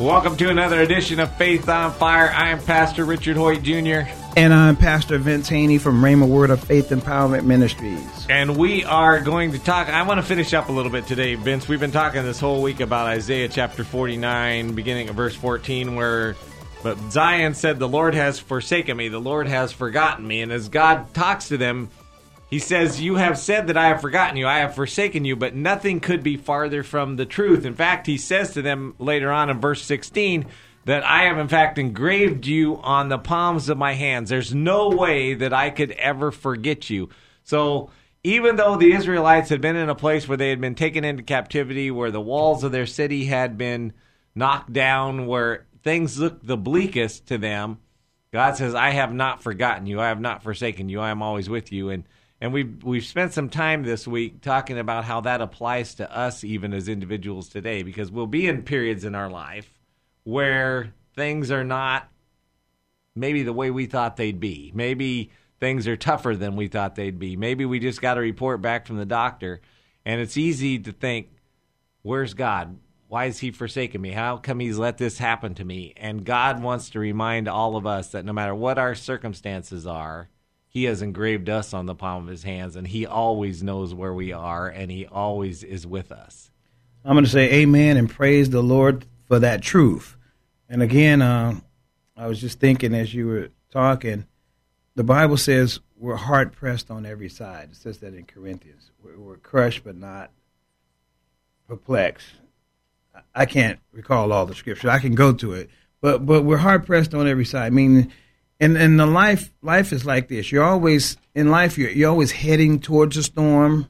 Welcome to another edition of Faith on Fire. I am Pastor Richard Hoyt Jr. And I'm Pastor Vince Haynie from Rhema Word of Faith Empowerment Ministries. And we are going to talk. I want to finish up a little bit today, Vince. We've been talking this whole week about Isaiah chapter 49, beginning at verse 14, where but Zion said, The Lord has forsaken me, the Lord has forgotten me. And as God talks to them, he says, You have said that I have forgotten you, I have forsaken you, but nothing could be farther from the truth. In fact, he says to them later on in verse 16 that I have, in fact, engraved you on the palms of my hands. There's no way that I could ever forget you. So, even though the Israelites had been in a place where they had been taken into captivity, where the walls of their city had been knocked down, where things looked the bleakest to them, God says, I have not forgotten you. I have not forsaken you. I am always with you. And and we've we've spent some time this week talking about how that applies to us even as individuals today, because we'll be in periods in our life where things are not maybe the way we thought they'd be. Maybe things are tougher than we thought they'd be. Maybe we just got a report back from the doctor, and it's easy to think, "Where's God? Why has He forsaken me? How come He's let this happen to me?" And God wants to remind all of us that no matter what our circumstances are he has engraved us on the palm of his hands and he always knows where we are and he always is with us. I'm going to say amen and praise the lord for that truth. And again uh, i was just thinking as you were talking the bible says we're hard pressed on every side. It says that in corinthians. We're, we're crushed but not perplexed. I can't recall all the scripture. I can go to it. But but we're hard pressed on every side meaning and and the life life is like this. You're always in life. You're you're always heading towards a storm,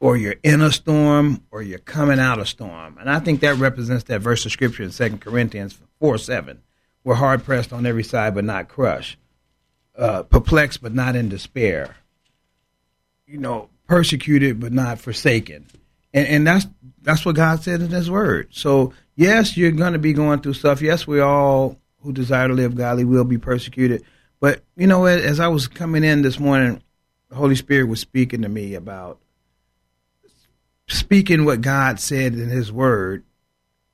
or you're in a storm, or you're coming out of a storm. And I think that represents that verse of scripture in Second Corinthians four seven. We're hard pressed on every side, but not crushed. Uh, perplexed, but not in despair. You know, persecuted, but not forsaken. And and that's that's what God said in His Word. So yes, you're going to be going through stuff. Yes, we all who desire to live godly will be persecuted. But you know, what? as I was coming in this morning, the Holy Spirit was speaking to me about speaking what God said in His Word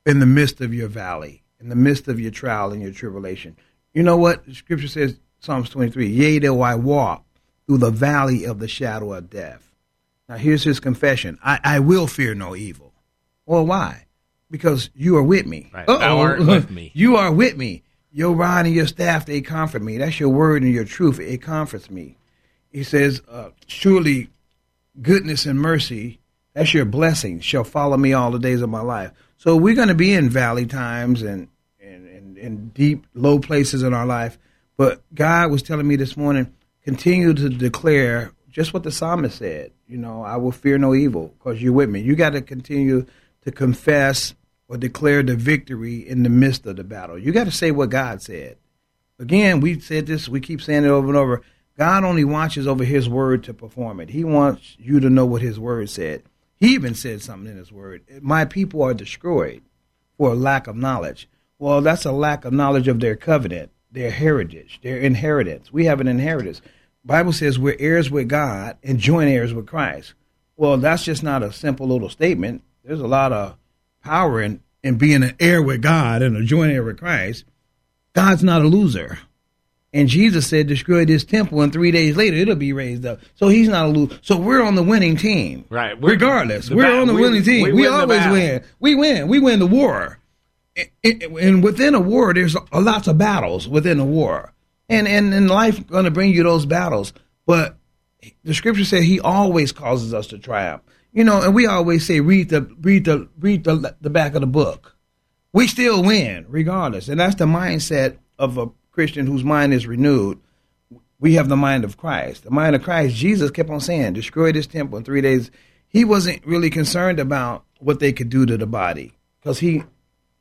in the midst of your valley, in the midst of your trial and your tribulation. You know what the Scripture says, Psalms twenty-three: Yea, though I walk through the valley of the shadow of death. Now, here's his confession: I, I will fear no evil. Well, why? Because you are with me. Right. Thou art with me. you are with me. Your rod and your staff, they comfort me. That's your word and your truth. It comforts me. He says, uh, Surely goodness and mercy, that's your blessing, shall follow me all the days of my life. So we're going to be in valley times and, and, and, and deep, low places in our life. But God was telling me this morning, continue to declare just what the psalmist said. You know, I will fear no evil because you're with me. You got to continue to confess or declare the victory in the midst of the battle. You got to say what God said. Again, we said this, we keep saying it over and over. God only watches over his word to perform it. He wants you to know what his word said. He even said something in his word. My people are destroyed for a lack of knowledge. Well, that's a lack of knowledge of their covenant, their heritage, their inheritance. We have an inheritance. Bible says we're heirs with God and joint heirs with Christ. Well, that's just not a simple little statement. There's a lot of power in, in being an heir with God and a joint heir with Christ, God's not a loser. And Jesus said, destroy this temple, and three days later it'll be raised up. So he's not a loser. So we're on the winning team. Right. We're, Regardless, we're on the we, winning team. We, we always win. We win. We win the war. And within a war, there's lots of battles within a war. And, and, and life going to bring you those battles. But the scripture said he always causes us to triumph. You know, and we always say read the read the read the the back of the book. We still win regardless, and that's the mindset of a Christian whose mind is renewed. we have the mind of Christ. The mind of Christ, Jesus kept on saying, destroy this temple in three days. He wasn't really concerned about what they could do to the body because he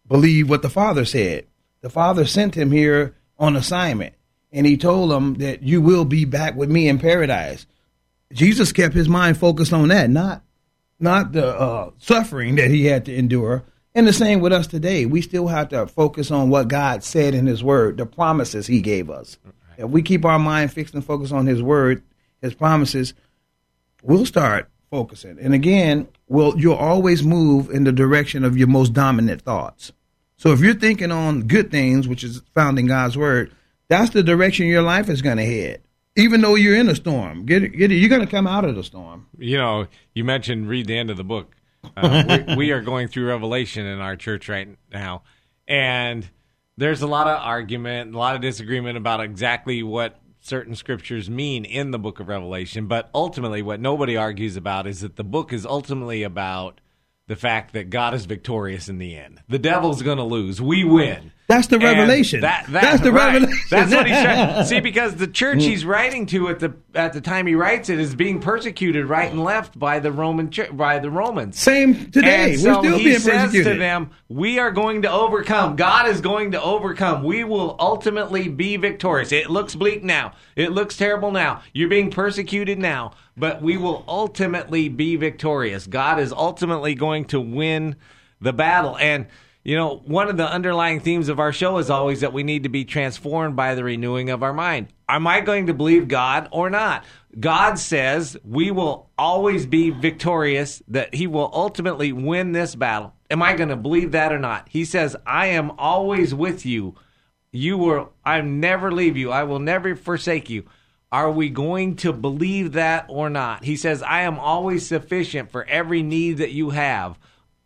believed what the Father said. The Father sent him here on assignment, and he told him that you will be back with me in paradise. Jesus kept his mind focused on that, not not the uh, suffering that he had to endure. And the same with us today. We still have to focus on what God said in His Word, the promises He gave us. If we keep our mind fixed and focused on His Word, His promises, we'll start focusing. And again, will you'll always move in the direction of your most dominant thoughts. So if you're thinking on good things, which is found in God's Word, that's the direction your life is going to head even though you're in a storm. Get it, get it. You're going to come out of the storm. You know, you mentioned read the end of the book. Uh, we, we, are going through Revelation in our church right now, and there's a lot of argument, a lot of disagreement about exactly what certain scriptures mean in the book of Revelation. But ultimately, what nobody argues about is that the book is ultimately about the fact that God is victorious in the end. The devil's going to lose. We win. That's the revelation. That, that, That's the right. revelation. That's what he's trying. See, because the church he's mm. writing to at the at the time he writes it is being persecuted right and left by the Roman by the Romans. Same today. And We're still he being says persecuted. to them, "We are going to overcome. God is going to overcome. We will ultimately be victorious. It looks bleak now. It looks terrible now. You're being persecuted now, but we will ultimately be victorious. God is ultimately going to win the battle." And you know, one of the underlying themes of our show is always that we need to be transformed by the renewing of our mind. Am I going to believe God or not? God says we will always be victorious, that He will ultimately win this battle. Am I going to believe that or not? He says, I am always with you. You will, I never leave you. I will never forsake you. Are we going to believe that or not? He says, I am always sufficient for every need that you have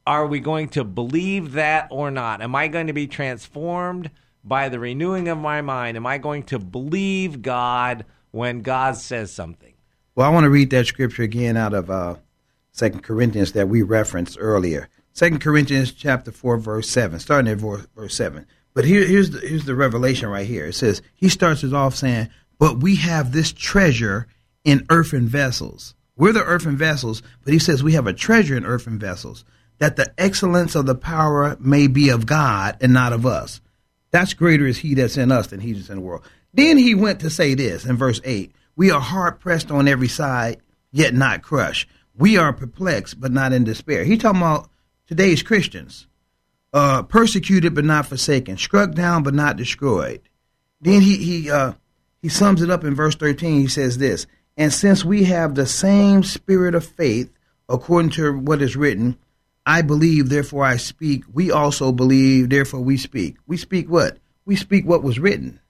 are we going to believe that or not? Am I going to be transformed by the renewing of my mind? Am I going to believe God when God says something? Well, I want to read that scripture again out of uh, Second Corinthians that we referenced earlier. Second Corinthians chapter four, verse seven, starting at verse seven. But here, here's the here's the revelation right here. It says he starts it off saying, "But we have this treasure in earthen vessels." We're the earthen vessels, but he says we have a treasure in earthen vessels that the excellence of the power may be of God and not of us. That's greater is he that's in us than he that's in the world. Then he went to say this in verse 8 We are hard pressed on every side, yet not crushed. We are perplexed, but not in despair. He talking about today's Christians. Uh, persecuted but not forsaken, struck down but not destroyed. Then he he uh, he sums it up in verse 13. He says this, and since we have the same spirit of faith, according to what is written, I believe, therefore I speak. We also believe, therefore we speak. We speak what? We speak what was written.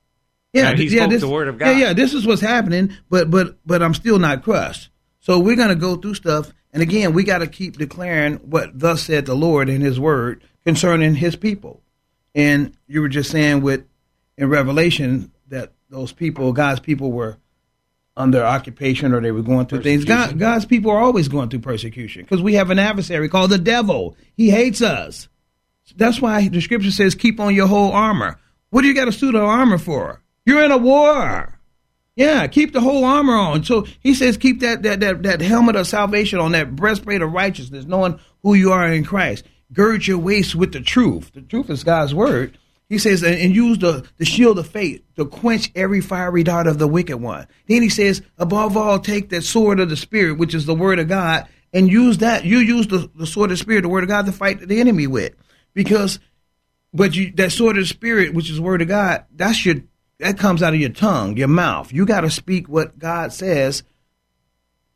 Yeah, he yeah, this, the word of God. Yeah, yeah, this is what's happening, but but but I'm still not crushed. So we're gonna go through stuff, and again, we got to keep declaring what thus said the Lord in His Word concerning His people. And you were just saying with in Revelation that those people, God's people, were under occupation or they were going through things. God, God's people are always going through persecution because we have an adversary called the devil. He hates us. That's why the scripture says, keep on your whole armor. What do you got a suit of armor for? You're in a war. Yeah, keep the whole armor on. So he says, keep that, that, that, that helmet of salvation on, that breastplate of righteousness, knowing who you are in Christ. Gird your waist with the truth. The truth is God's word. He says, and use the, the shield of faith to quench every fiery dart of the wicked one. Then he says, above all, take that sword of the Spirit, which is the word of God, and use that. You use the, the sword of the Spirit, the word of God, to fight the enemy with. Because, but you, that sword of the Spirit, which is the word of God, that's your, that comes out of your tongue, your mouth. You got to speak what God says.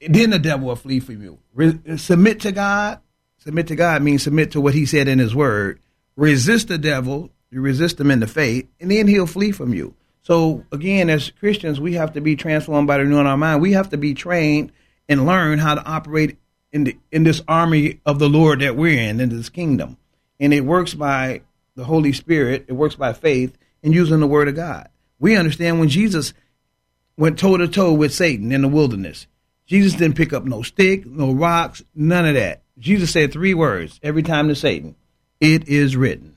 Then the devil will flee from you. Re- submit to God. Submit to God means submit to what he said in his word. Resist the devil you resist him in the faith, and then he'll flee from you. So again, as Christians, we have to be transformed by the renewing our mind. We have to be trained and learn how to operate in the in this army of the Lord that we're in, in this kingdom. And it works by the Holy Spirit. It works by faith and using the Word of God. We understand when Jesus went toe to toe with Satan in the wilderness. Jesus didn't pick up no stick, no rocks, none of that. Jesus said three words every time to Satan: "It is written."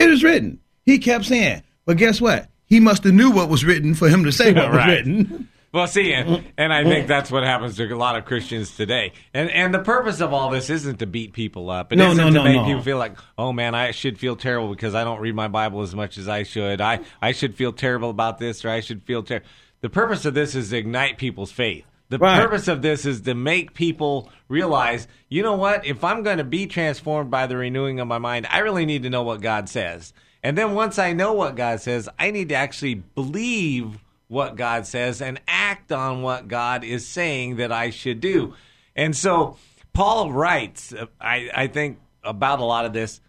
It is written. He kept saying, but guess what? he must have knew what was written for him to say what was Right. written. Well, see, and, and I think that's what happens to a lot of Christians today. And and the purpose of all this isn't to beat people up. It No, no, to no, make no. people feel like, oh man, I should feel terrible because I don't read my Bible as much as I should. I I should feel terrible about this, or I should feel terrible. The purpose of this is to ignite people's faith. The Right. purpose of this is to make people realize, you know what? If I'm going to be transformed by the renewing of my mind, I really need to know what God says. And then once I know what God says, I need to actually believe what God says and act on what God is saying that I should do. And so Paul writes, I, I think, about a lot of this.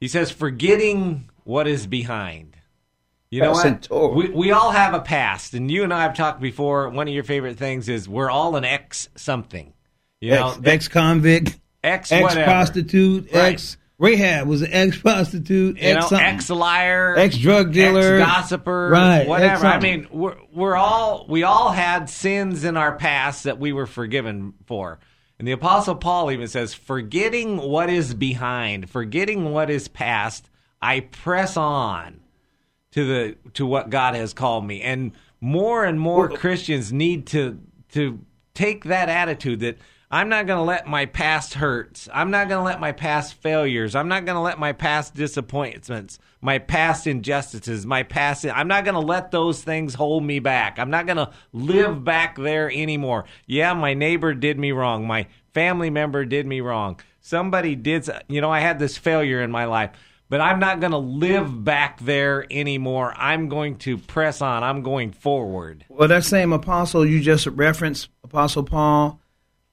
He says, forgetting what is behind. You know what? We, we all have a past, and you and I have talked before. One of your favorite things is we're all an ex something. You know, Ex, ex-convict, ex ex prostitute, ex Rahab was an ex-prostitute, you ex ex liar, Ex drug dealer. ex gossiper, Right, whatever. ex I mean, we're we're all we all had sins in our past that we were forgiven for. And the apostle Paul even says, "Forgetting what is behind, forgetting what is past, I press on to the to what God has called me." And more and more Christians need to to take that attitude that I'm not going to let my past hurts. I'm not going to let my past failures. I'm not going to let my past disappointments, my past injustices, my past. I'm not going to let those things hold me back. I'm not going to live back there anymore. Yeah, my neighbor did me wrong. My family member did me wrong. Somebody did, you know, I had this failure in my life. But I'm not going to live back there anymore. I'm going to press on. I'm going forward. Well, that same apostle you just referenced, Apostle Paul,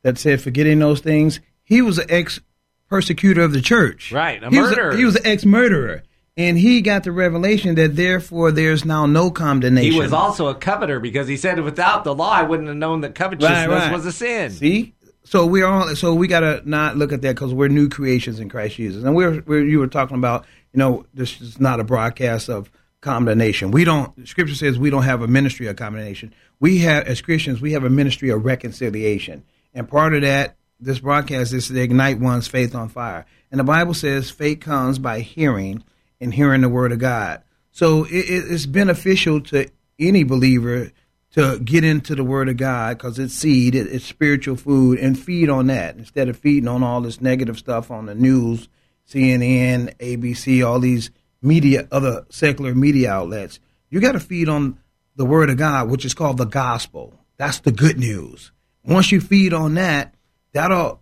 that said forgetting those things, he was an ex persecutor of the church. Right, a he was murderer. he was an ex murderer. And he got the revelation that therefore there's now no condemnation. He was also a coveter because he said without the law, I wouldn't have known that covetousness Right, right. was a sin. See, so we're all so we gotta not look at that because we're new creations in Christ Jesus, and we're, we're you were talking about you know this is not a broadcast of condemnation. We don't. Scripture says we don't have a ministry of condemnation. We have as Christians we have a ministry of reconciliation, and part of that this broadcast is to ignite one's faith on fire. And the Bible says faith comes by hearing, and hearing the word of God. So it, it, it's beneficial to any believer to get into the Word of God because it's seed, it, it's spiritual food, and feed on that instead of feeding on all this negative stuff on the news, CNN, ABC, all these media, other secular media outlets. You got to feed on the Word of God, which is called the gospel. That's the good news. Once you feed on that, that'll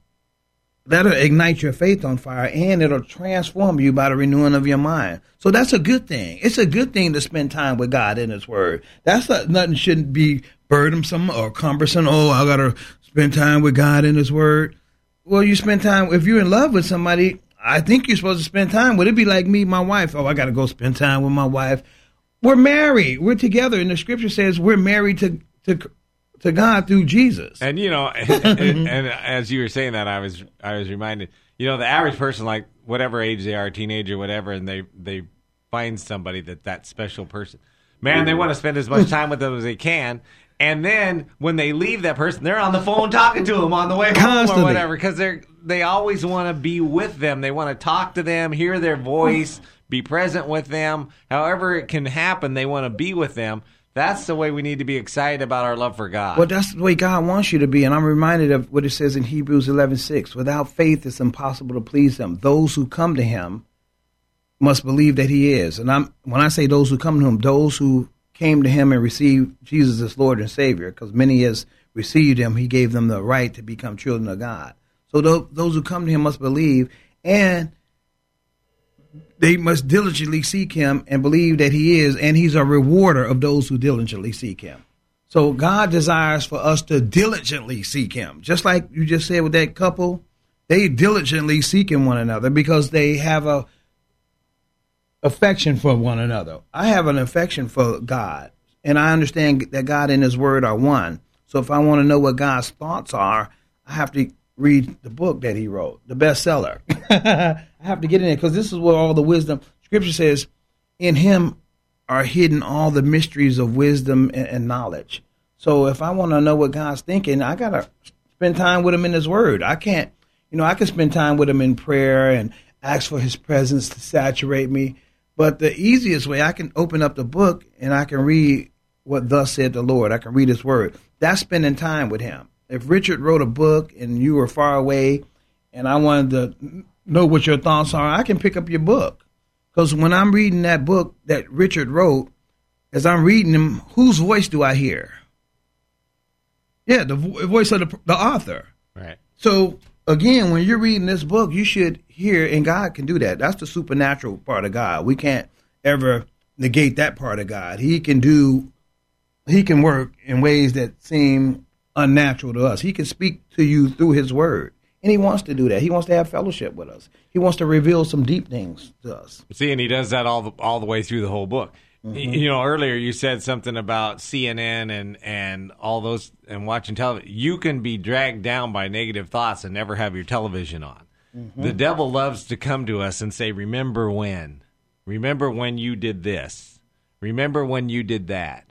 that'll ignite your faith on fire and it'll transform you by the renewing of your mind. So that's a good thing. It's a good thing to spend time with God in His Word. That's not, nothing shouldn't be burdensome or cumbersome. Oh, I gotta spend time with God in His Word. Well, you spend time if you're in love with somebody. I think you're supposed to spend time Would It'd be like me, my wife. Oh, I gotta go spend time with my wife. We're married. We're together, and the Scripture says we're married to to to God through Jesus. And you know, and, and as you were saying that, I was I was reminded. You know, the average person, like whatever age they are, teenager, whatever, and they they find somebody that that special person. Man, they want to spend as much time with them as they can. And then when they leave that person, they're on the phone talking to them on the way home or whatever because they're they always want to be with them. They want to talk to them, hear their voice, be present with them. However it can happen, they want to be with them. That's the way we need to be excited about our love for God. Well, that's the way God wants you to be. And I'm reminded of what it says in Hebrews 11:6. Without faith, it's impossible to please Him. Those who come to Him must believe that He is. And I'm when I say those who come to Him, those who came to Him and received Jesus as Lord and Savior, because many has received Him, He gave them the right to become children of God. So tho- those who come to Him must believe, and they must diligently seek Him and believe that He is, and He's a rewarder of those who diligently seek Him. So God desires for us to diligently seek Him, just like you just said with that couple. They diligently seek seeking one another because they have a affection for one another. I have an affection for God, and I understand that God and His Word are one. So if I want to know what God's thoughts are, I have to read the book that He wrote, the bestseller. I have to get in there because this is where all the wisdom. Scripture says, "In Him are hidden all the mysteries of wisdom and, and knowledge." So if I want to know what God's thinking, I gotta spend time with Him in His Word. I can't, you know, I can spend time with Him in prayer and ask for His presence to saturate me. But the easiest way, I can open up the book and I can read what thus said the Lord. I can read His word. That's spending time with Him. If Richard wrote a book and you were far away, and I wanted to know what your thoughts are, I can pick up your book. Because when I'm reading that book that Richard wrote, as I'm reading him, whose voice do I hear? Yeah, the vo- voice of the, the author. Right. So again, when you're reading this book, you should hear, and God can do that. That's the supernatural part of God. We can't ever negate that part of God. He can do, He can work in ways that seem unnatural to us. He can speak to you through His Word, and He wants to do that. He wants to have fellowship with us. He wants to reveal some deep things to us. See, and he does that all the, all the way through the whole book. Y- mm-hmm. You know, earlier you said something about CNN and and all those and watching television. You can be dragged down by negative thoughts and never have your television on. Mm-hmm. The devil loves to come to us and say, "Remember when? Remember when you did this? Remember when you did that?"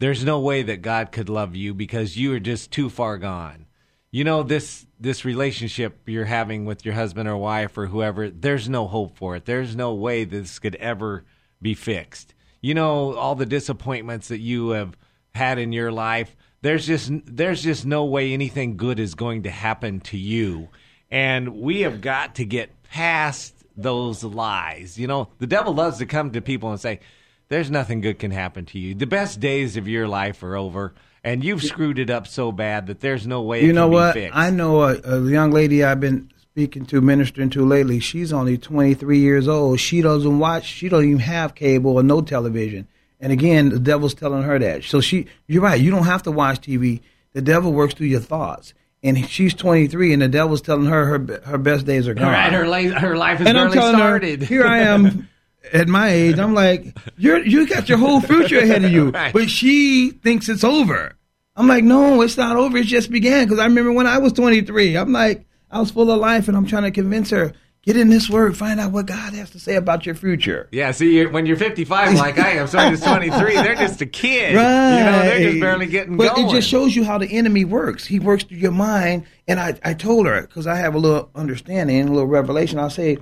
There's no way that God could love you because you are just too far gone. You know this this relationship you're having with your husband or wife or whoever, there's no hope for it. There's no way this could ever be fixed. You know all the disappointments that you have had in your life, there's just there's just no way anything good is going to happen to you. And we have got to get past those lies. You know, the devil loves to come to people and say, there's nothing good can happen to you. The best days of your life are over, and you've screwed it up so bad that there's no way. You it know can what? Be fixed. I know a, a young lady I've been speaking to, ministering to lately. She's only 23 years old. She doesn't watch. She don't even have cable or no television. And again, the devil's telling her that. So she, you're right. You don't have to watch TV. The devil works through your thoughts. And she's 23, and the devil's telling her her her best days are gone. All right, her, la- her life has and I'm barely telling started. her, here I am at my age. I'm like, you're you got your whole future ahead of you, Right. but she thinks it's over. I'm like, no, it's not over. It just began. Because I remember when I was 23, I'm like, I was full of life, and I'm trying to convince her, get in this word, find out what God has to say about your future. Yeah, see, you're, when you're 55, like I am, someone who's 23, they're just a kid. Right. You know, they're just barely getting but going. it just shows you how the enemy works. He works through your mind. And I, I told her, because I have a little understanding, a little revelation, I'll say,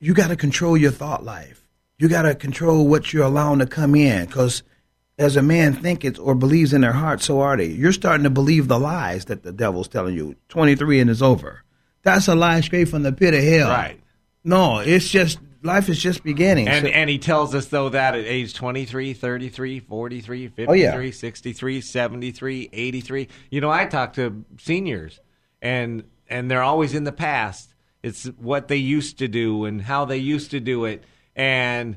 you got to control your thought life. You got to control what you're allowing to come in. Because as a man thinketh or believes in their heart, so are they. You're starting to believe the lies that the devil's telling you. 23 and it's over. That's a lie straight from the pit of hell. Right. No, it's just, life is just beginning. And So- and he tells us though that at age 23, 33, 43, 53, Oh, yeah. 63, 73, 83. You know, I talk to seniors and and they're always in the past. It's what they used to do and how they used to do it and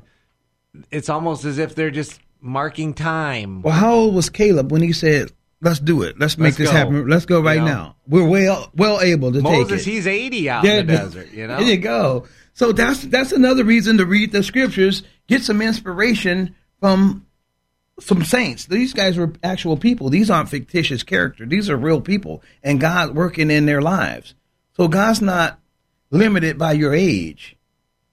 it's almost as if they're just marking time. Well, how old was Caleb when he said, "Let's do it. Let's make Let's this go." happen. Let's go right You know? now. We're well well able to Moses, take it." Moses, he's 80 out in the desert, you know. There you go. So that's that's another reason to read the scriptures, get some inspiration from some saints. These guys were actual people. These aren't fictitious characters. These are real people, and God working in their lives. So God's not limited by your age.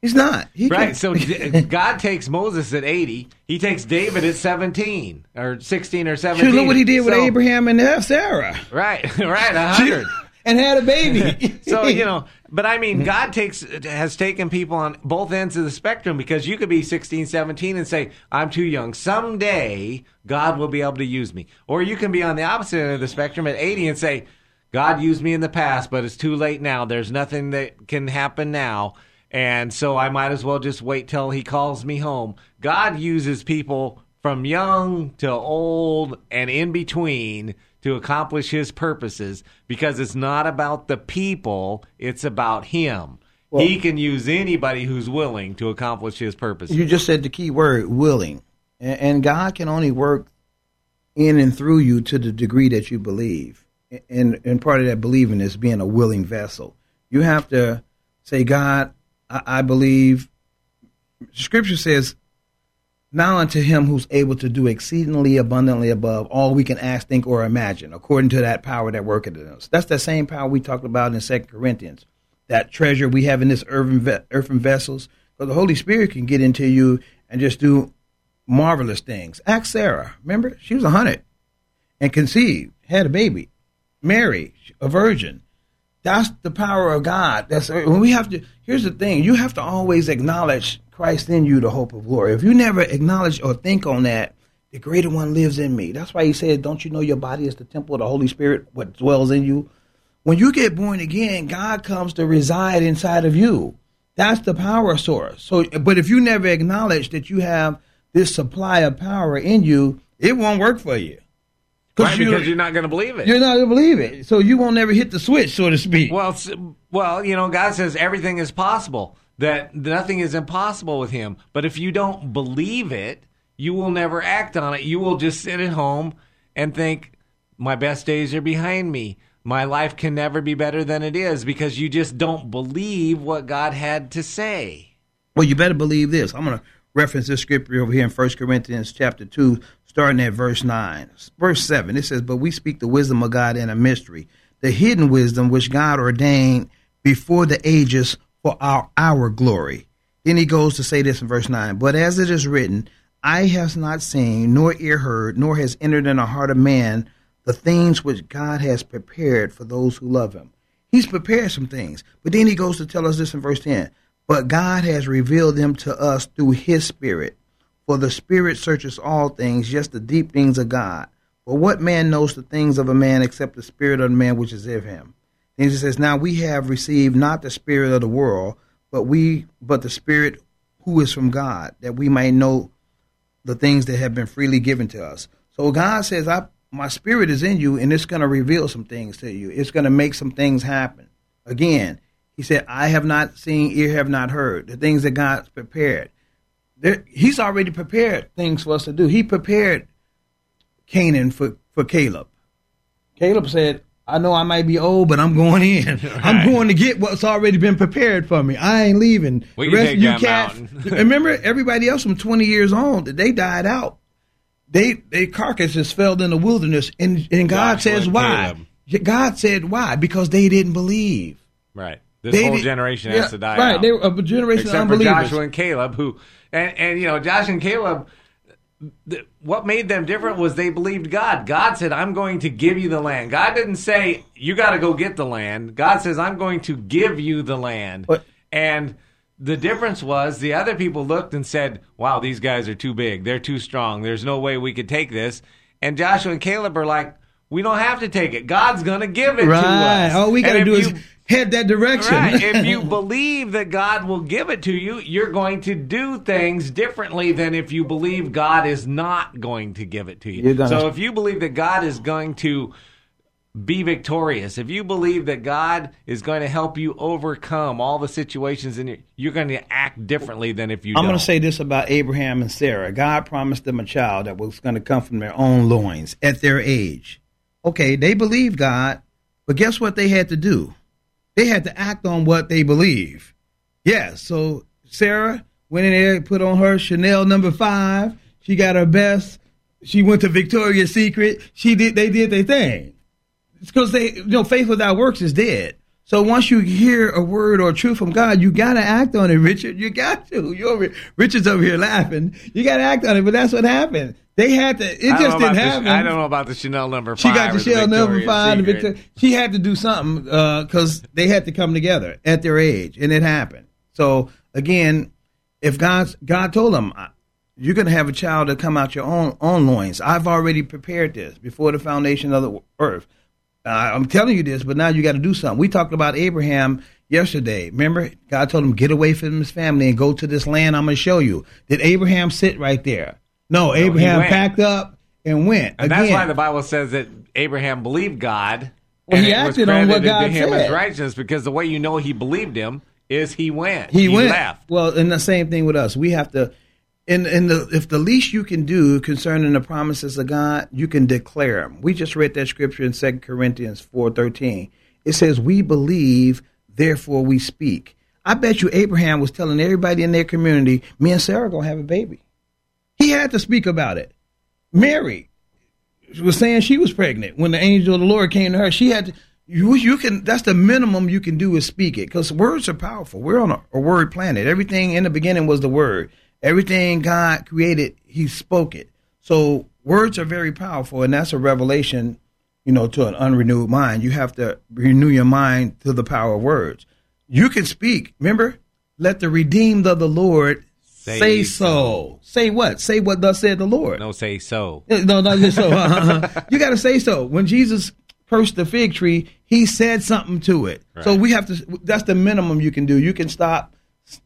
He's not. He Right. So God takes Moses at 80. He takes David at 17 or 16 or 17. Shoot, look what he did with So- Abraham and Sarah, Right. Right. 100. and had a baby. So you know, but I mean, God takes has taken people on both ends of the spectrum because you could be 16, 17 and say, "I'm too young." Someday, God will be able to use me, or you can be on the opposite end of the spectrum at 80 and say, "God used me in the past, but it's too late now. There's nothing that can happen now." And so I might as well just wait till he calls me home. God uses people from young to old and in between to accomplish his purposes because it's not about the people, it's about him. he can use anybody who's willing to accomplish his purposes. You just said the key word, willing. And, and God can only work in and through you to the degree that you believe. And, and part of that believing is being a willing vessel. You have to say, God, I, I believe. Scripture says, now unto him who's able to do exceedingly abundantly above all we can ask, think, or imagine, according to that power that worketh in us. That's the same power we talked about in Second Corinthians. That treasure we have in this earthen, ve- earthen vessels. Because the Holy Spirit can get into you and just do marvelous things. Ask Sarah. Remember? She was a hundred and conceived, had a baby. Mary, a virgin. That's the power of God. That's when we have to. Here's the thing: you have to always acknowledge Christ in you, the hope of glory. If you never acknowledge or think on that, the greater one lives in me. That's why he said, "Don't you know your body is the temple of the Holy Spirit, what dwells in you?" When you get born again, God comes to reside inside of you. That's the power source. So, but if you never acknowledge that you have this supply of power in you, it won't work for you. Right, because you're not going to believe it. You're not going to believe it. So you won't ever hit the switch, so to speak. Well, well, you know, God says everything is possible. That nothing is impossible with Him. But if you don't believe it, you will never act on it. You will just sit at home and think, "My best days are behind me. My life can never be better than it is," because you just don't believe what God had to say. Well, you better believe this. I'm going to reference this scripture over here in 1 Corinthians chapter 2, starting at verse 9. Verse 7, it says, But we speak the wisdom of God in a mystery, the hidden wisdom which God ordained before the ages for our, our glory. Then he goes to say this in verse 9, But as it is written, Eye has not seen, nor ear heard, nor has entered in the heart of man the things which God has prepared for those who love him. He's prepared some things. But then he goes to tell us this in verse 10 But God has revealed them to us through his Spirit. For the Spirit searches all things, yes, the deep things of God. For what man knows the things of a man except the Spirit of the man which is in him? And he says, Now we have received not the Spirit of the world, but we but the Spirit who is from God, that we might know the things that have been freely given to us. So God says, I my spirit is in you and it's gonna reveal some things to you. It's gonna make some things happen. Again, he said, I have not seen, ear have not heard, the things that God's prepared there, he's already prepared things for us to do. He prepared Canaan for, for Caleb. Caleb said, I know I might be old, but I'm going in. Right. I'm going to get what's already been prepared for me. I ain't leaving. The rest of you cats. remember, everybody else from 20 years on, they died out. They their carcasses fell in the wilderness, and, and God Joshua says why? Caleb. God said why? Because they didn't believe. Right. This they whole did, generation yeah, has to die. Right. Out. They were a generation Except of unbelievers. For Joshua and Caleb, who and and you know Josh and Caleb. The, what made them different was they believed God. God said, "I'm going to give you the land." God didn't say you got to go get the land. God says, "I'm going to give you the land." And the difference was the other people looked and said, "Wow, these guys are too big. They're too strong. There's no way we could take this." And Joshua and Caleb are like, "We don't have to take it. God's going to give it right. to us." All we got to do you, is head that direction. Right. if you believe that God will give it to you, you're going to do things differently than if you believe God is not going to give it to you. So if you believe that God is going to be victorious, if you believe that God is going to help you overcome all the situations in your, you're going to act differently than if you I'm going to say this about Abraham and Sarah. God promised them a child that was going to come from their own loins at their age. Okay, they believed God, but guess what they had to do? They had to act on what they believe. Yeah, so Sarah went in there, put on her Chanel number five. She got her best. She went to Victoria's Secret. She did. They did their thing. It's because they, you know, faith without works is dead. So once you hear a word or truth from God, you got to act on it, Richard. You got to. You're, Richard's over here laughing. You got to act on it, but that's what happened. They had to. It just didn't happen. The, I don't know about the Chanel number five. She got the Chanel number five. The Victor, she had to do something because uh, they had to come together at their age, and it happened. So again, if God's God told them you're going to have a child that come out your own own loins, I've already prepared this before the foundation of the earth. Uh, I'm telling you this, but now you got to do something. We talked about Abraham yesterday. Remember, God told him get away from his family and go to this land I'm going to show you. Did Abraham sit right there? No, Abraham packed up and went. And Again. that's why the Bible says that Abraham believed God. Well, he acted on what God to him said. as righteousness because the way you know he believed him is he went. He, he went. Left. Well, and the same thing with us. We have to. In, in the if the least you can do concerning the promises of God, you can declare them. We just read that scripture in Second Corinthians four thirteen. It says, "We believe, therefore we speak." I bet you Abraham was telling everybody in their community, "Me and Sarah are gonna have a baby." He had to speak about it. Mary was saying she was pregnant when the angel of the Lord came to her. She had to, you, you can that's the minimum you can do is speak it because words are powerful. We're on a, a, word planet. Everything in the beginning was the word. Everything God created, He spoke it. So words are very powerful, and that's a revelation you know, to an unrenewed mind. You have to renew your mind to the power of words. You can speak. Remember, let the redeemed of the Lord say, say so. so. Say what? Say what thus said the Lord. No, say so. Uh, no, no, so. Uh-huh, uh-huh. you got to say so. When Jesus cursed the fig tree, he said something to it. Right. So we have to. That's the minimum you can do. You can stop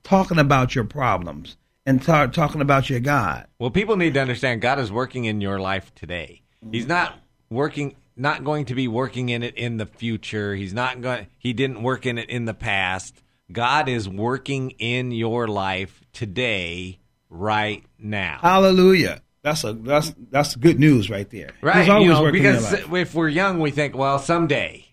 talking about your problems and start talking about your God. Well, people need to understand God is working in your life today. He's not working not going to be working in it in the future. He's not going he didn't work in it in the past. God is working in your life today right now. Hallelujah. That's a that's that's good news right there. Right. You know, because if we're young we think, well, someday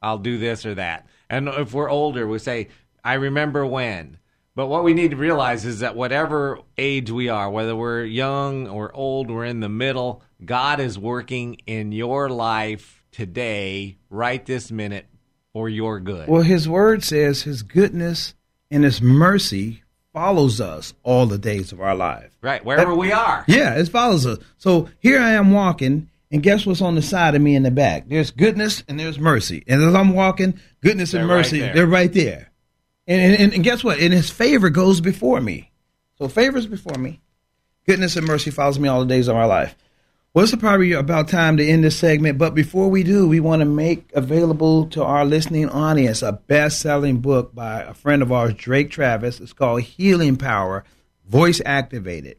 I'll do this or that. And if we're older, we say, I remember when. But what we need to realize is that whatever age we are, whether we're young or old, we're in the middle, God is working in your life today, right this minute, for your good. Well, His Word says His goodness and His mercy follows us all the days of our life. Right, wherever that, we are. Yeah, it follows us. So here I am walking, and guess what's on the side of me in the back? There's goodness and there's mercy. And as I'm walking, goodness they're and mercy, right they're right there. And, and, and guess what? And his favor goes before me. So favors before me. Goodness and mercy follows me all the days of my life. Well, it's probably about time to end this segment, but before we do, we want to make available to our listening audience a best-selling book by a friend of ours, Drake Travis. It's called Healing Power, Voice Activated.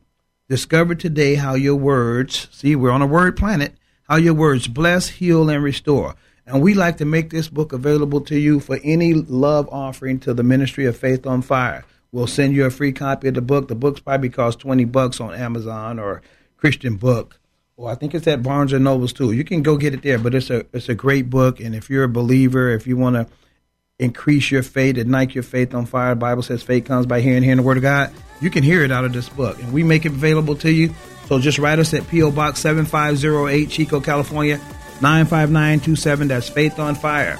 Discover today how your words, see, we're on a word planet, how your words bless, heal, and restore. And we like to make this book available to you for any love offering to the Ministry of Faith on Fire. We'll send you a free copy of the book. The book's probably cost 20 bucks on Amazon or Christian Book. Or I think it's at Barnes and Nobles too. You can go get it there, but it's a it's a great book and if you're a believer, if you want to increase your faith, ignite your faith on fire, the Bible says faith comes by hearing hearing the word of God. You can hear it out of this book. And we make it available to you. So just write us at PO Box 7508 Chico, California 95927. That's Faith on Fire.